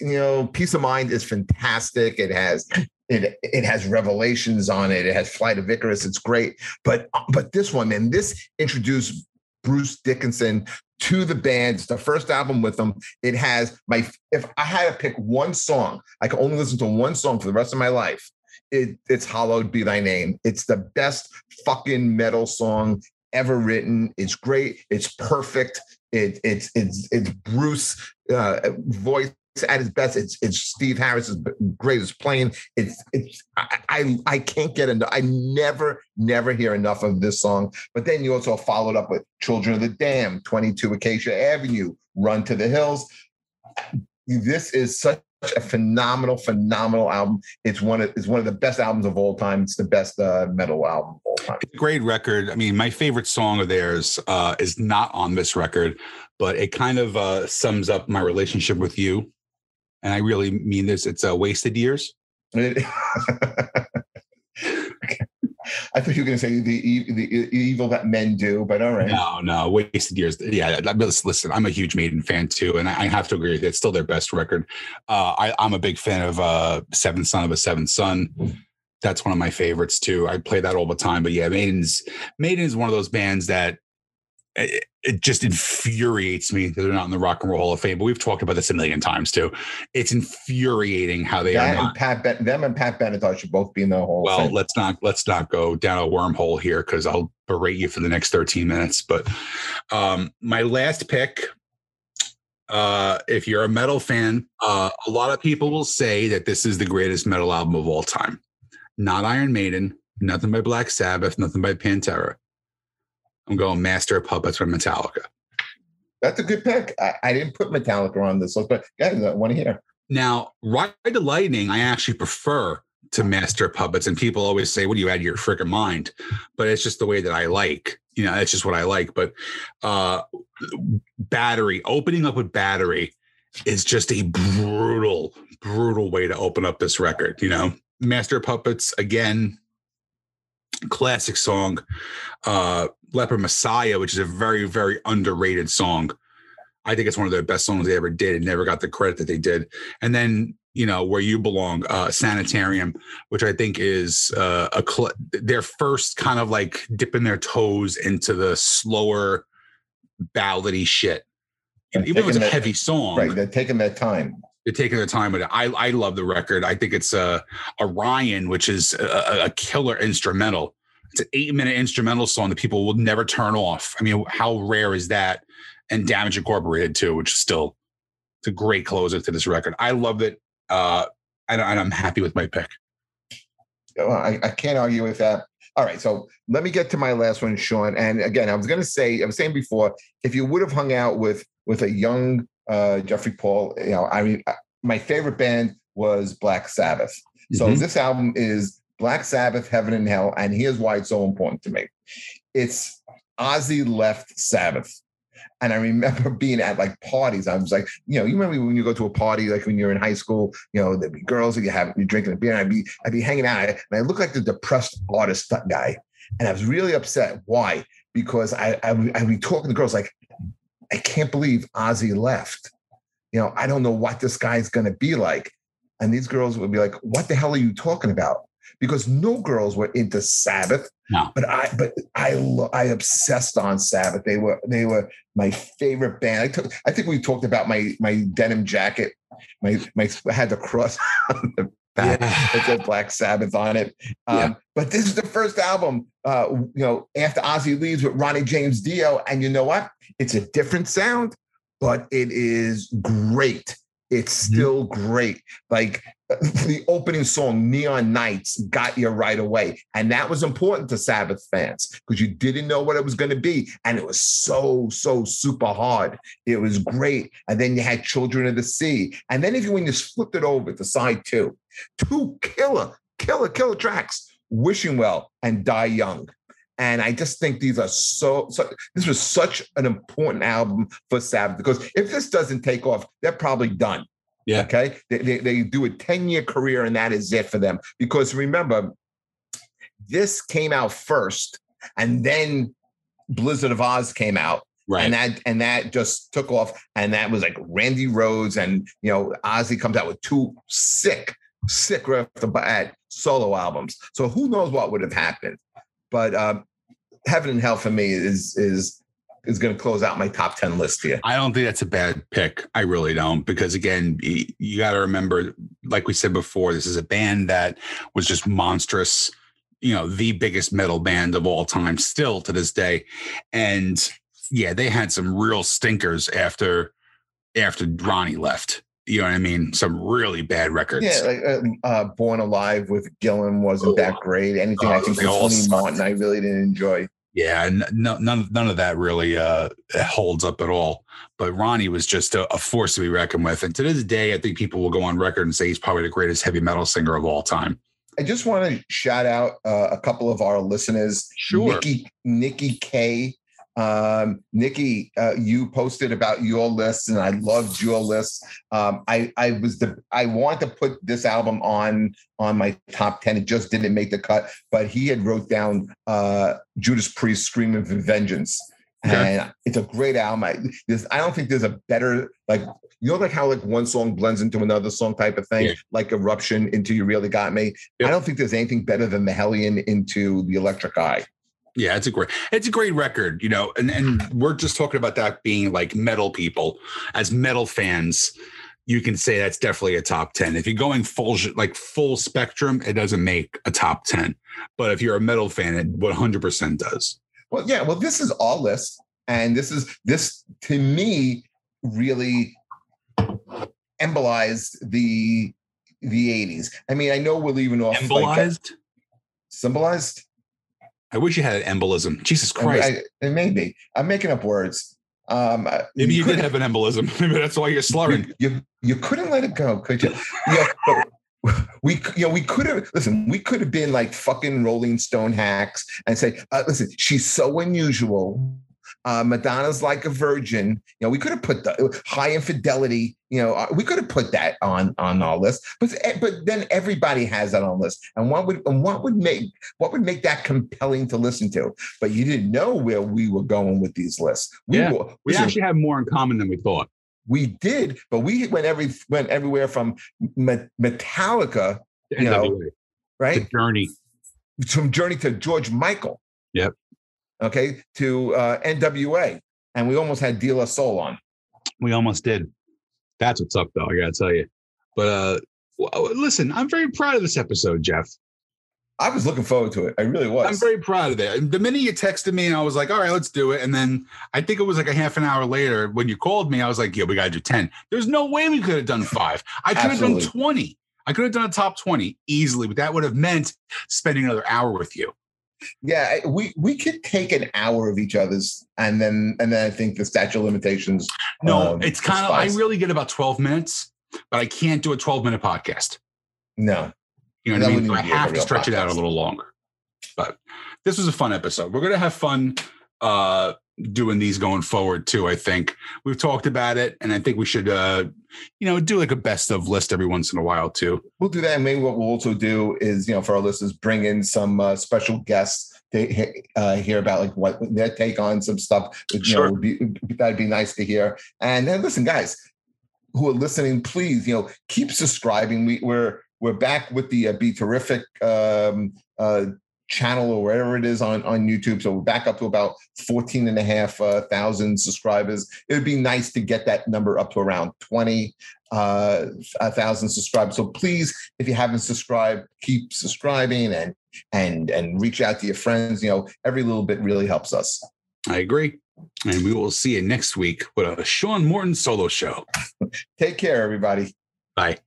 You know, Piece of Mind is fantastic. It has it it has revelations on it. It has Flight of Icarus. It's great. But but this one, man, this introduced Bruce Dickinson to the band. It's the first album with them. It has my if I had to pick one song, I could only listen to one song for the rest of my life. It, it's Hallowed Be Thy Name. It's the best fucking metal song ever written. It's great. It's perfect. It, it's it's it's Bruce uh, voice at his best. It's it's Steve Harris's greatest playing. It's it's I, I, I can't get enough. I never never hear enough of this song. But then you also followed up with Children of the Damned, Twenty Two Acacia Avenue, Run to the Hills. This is such a phenomenal, phenomenal album. It's one of it's one of the best albums of all time. It's the best uh, metal album of all time. A great record. I mean, my favorite song of theirs uh, is not on this record, but it kind of uh, sums up my relationship with you. And I really mean this. It's uh, wasted years. [LAUGHS] I thought you were going to say the, the evil that men do, but all right. No, no, wasted years. Yeah, listen, I'm a huge Maiden fan too, and I have to agree. It's still their best record. Uh, I, am a big fan of uh, Seventh Son of a Seventh Son. That's one of my favorites too. I play that all the time. But yeah, Maiden's Maiden is one of those bands that it, it, just infuriates me that they're not in the Rock and Roll Hall of Fame. But we've talked about this a million times too. It's infuriating how they that are. And Pat, ben- them and Pat Benatar should both be in the Hall. Well, let's not let's not go down a wormhole here because I'll berate you for the next thirteen minutes. But um, my last pick. Uh, if you're a metal fan, uh, a lot of people will say that this is the greatest metal album of all time. Not Iron Maiden, nothing by Black Sabbath, nothing by Pantera I'm going Master of Puppets from Metallica. That's a good pick. I, I didn't put Metallica on this list, but guys, I want to hear. Now, Ride the Lightning, I actually prefer to Master Puppets, and people always say, "What do you add to your freaking mind?" But it's just the way that I like. You know, it's just what I like. But uh Battery, opening up with Battery, is just a brutal, brutal way to open up this record. You know, Master Puppets again, classic song. Uh, Leper Messiah, which is a very, very underrated song. I think it's one of the best songs they ever did and never got the credit that they did. And then, you know, Where You Belong, uh, Sanitarium, which I think is uh, a cl- their first kind of like dipping their toes into the slower, ballady shit. And even though it's a heavy song. Right. They're taking their time. They're taking their time with it. I, I love the record. I think it's a, Orion, which is a, a killer instrumental it's an eight minute instrumental song that people will never turn off. I mean, how rare is that? And Damage Incorporated too, which is still it's a great closer to this record. I love it, uh, and, and I'm happy with my pick. Well, I, I can't argue with that. All right, so let me get to my last one, Sean. And again, I was going to say, I was saying before, if you would have hung out with with a young uh, Jeffrey Paul, you know, I mean, my favorite band was Black Sabbath. So mm-hmm. this album is Black Sabbath, Heaven and Hell, and here's why it's so important to me. It's Ozzy left Sabbath. And I remember [LAUGHS] being at like parties. I was like, you know, you remember when you go to a party, like when you're in high school, you know, there'd be girls and you have you drinking a beer, and I'd be I'd be hanging out, and I look like the depressed artist guy, and I was really upset. Why? Because I I I'd be talking to girls like, I can't believe Ozzy left. You know, I don't know what this guy's gonna be like. And these girls would be like, "What the hell are you talking about?" Because no girls were into Sabbath. No. But I but I I obsessed on Sabbath. They were they were my favorite band. I took I think we talked about my my denim jacket. My my I had the cross [LAUGHS] on the back yeah. that said Black Sabbath on it. Um, yeah. But this is the first album, uh, you know, after Ozzy leaves with Ronnie James Dio, and you know what? It's a different sound, but it is great. It's mm-hmm. still mm-hmm. great. Like [LAUGHS] the opening song, Neon Nights, got you right away. And that was important to Sabbath fans because you didn't know what it was going to be. And it was so, so super hard. It was great. And then you had Children of the Sea. And then if you when you flipped it over to side two, two killer, killer, killer tracks, Wishing Well and Die Young. And I just think these are so, so, this was such an important album for Sabbath because if this doesn't take off, they're probably done. Yeah. Okay. They, they, they do a 10 year career and that is it for them. Because remember, this came out first and then Blizzard of Oz came out. Right. And that and that just took off. And that was like Randy Rhoads and you know Ozzy comes out with two sick, sick right the bat solo albums. So who knows what would have happened? But uh, Heaven and Hell for me is is is going to close out my top ten list here. I don't think that's a bad pick. I really don't because again, you got to remember, like we said before, this is a band that was just monstrous. You know, the biggest metal band of all time, still to this day, and yeah, they had some real stinkers after after Ronnie left. You know what I mean? Some really bad records. Yeah, like uh, uh, Born Alive with Gillan wasn't that great. Anything I Oh, think with Tony. Martin, I really didn't enjoy. Yeah, no, none none of that really uh, holds up at all. But Ronnie was just a, a force to be reckoned with, and to this day, I think people will go on record and say he's probably the greatest heavy metal singer of all time. I just want to shout out uh, a couple of our listeners. Sure. Nikki, Nikki K. Um, Nikki, uh, you posted about your list, and I loved your list. Um, I I was the I want to put this album on on my top ten. It just didn't make the cut, but he had wrote down uh, Judas Priest "Screaming for Vengeance." Okay. And it's a great album. I, there's, I don't think there's a better like you know like how like one song blends into another song type of thing, Yeah. like Eruption into You Really Got Me. Yep. I don't think there's anything better than the Hellion into the Electric Eye. Yeah, it's a great it's a great record, you know, and and [LAUGHS] we're just talking about that being like metal people as metal fans. You can say that's definitely a top 10. If you're going full like full spectrum, it doesn't make a top 10. But if you're a metal fan, it 100% does. Well, yeah. Well, this is all list, and this is this to me really embolized the the 80s. I mean, I know we're leaving off like, symbolized. I wish you had an embolism. Jesus Christ. I, it may be. I'm making up words. Um, Maybe you did couldn't- have an embolism. [LAUGHS] Maybe that's why you're slurring. You, you you couldn't let it go, could you? Yeah, but we you know we could have listen. We could have been like fucking Rolling Stone hacks and say, uh, listen, she's so unusual. Uh, Madonna's like a virgin. You know, we could have put the Hi Infidelity. You know, uh, we could have put that on on our list. But eh, but then everybody has that on list. And what would and what would make what would make that compelling to listen to? But you didn't know where we were going with these lists. We Yeah. were, We actually have more in common than we thought. we did, but we went every went everywhere from Metallica, You know, NWA, the right, journey. from Journey to George Michael. Yep. Okay, to uh, NWA, and we almost had De La Soul on. We almost did. That's what's up, though. I gotta tell you. But uh, listen, I'm very proud of this episode, Jeff. I was looking forward to it. I really was. I'm very proud of it. The minute you texted me, and I was like, "All right, let's do it." And then I think it was like a half an hour later when you called me, I was like, "Yeah, we gotta do ten. There's no way we could have done five. I could have done twenty. I could have done a top twenty easily, but that would have meant spending another hour with you. Yeah, we we could take an hour of each other's, and then and then I think the statute of limitations. No, um, it's kind of. I really get about twelve minutes, but I can't do a twelve minute podcast. no. You know That what I mean? So I have to stretch it out a little longer. But this was a fun episode. We're gonna have fun uh doing these going forward too. I think we've talked about it, and I think we should uh you know do like a best of list every once in a while too. We'll do that. And maybe what we'll also do is, you know, for our listeners, bring in some uh, special guests to uh, hear about like what their take on some stuff. You Sure. know, would be, that'd be nice to hear. And then listen, guys who are listening, please, you know, keep subscribing. We, we're we're back with the uh, Be Terrific um, uh, channel or wherever it is on on YouTube. So we're back up to about 14 and a half uh, thousand subscribers. It would be nice to get that number up to around 20 uh, a thousand subscribers. So please, if you haven't subscribed, keep subscribing and and and reach out to your friends. You know, every little bit really helps us. I agree, and we will see you next week with a Sean Morton solo show. [LAUGHS] Take care, everybody. Bye.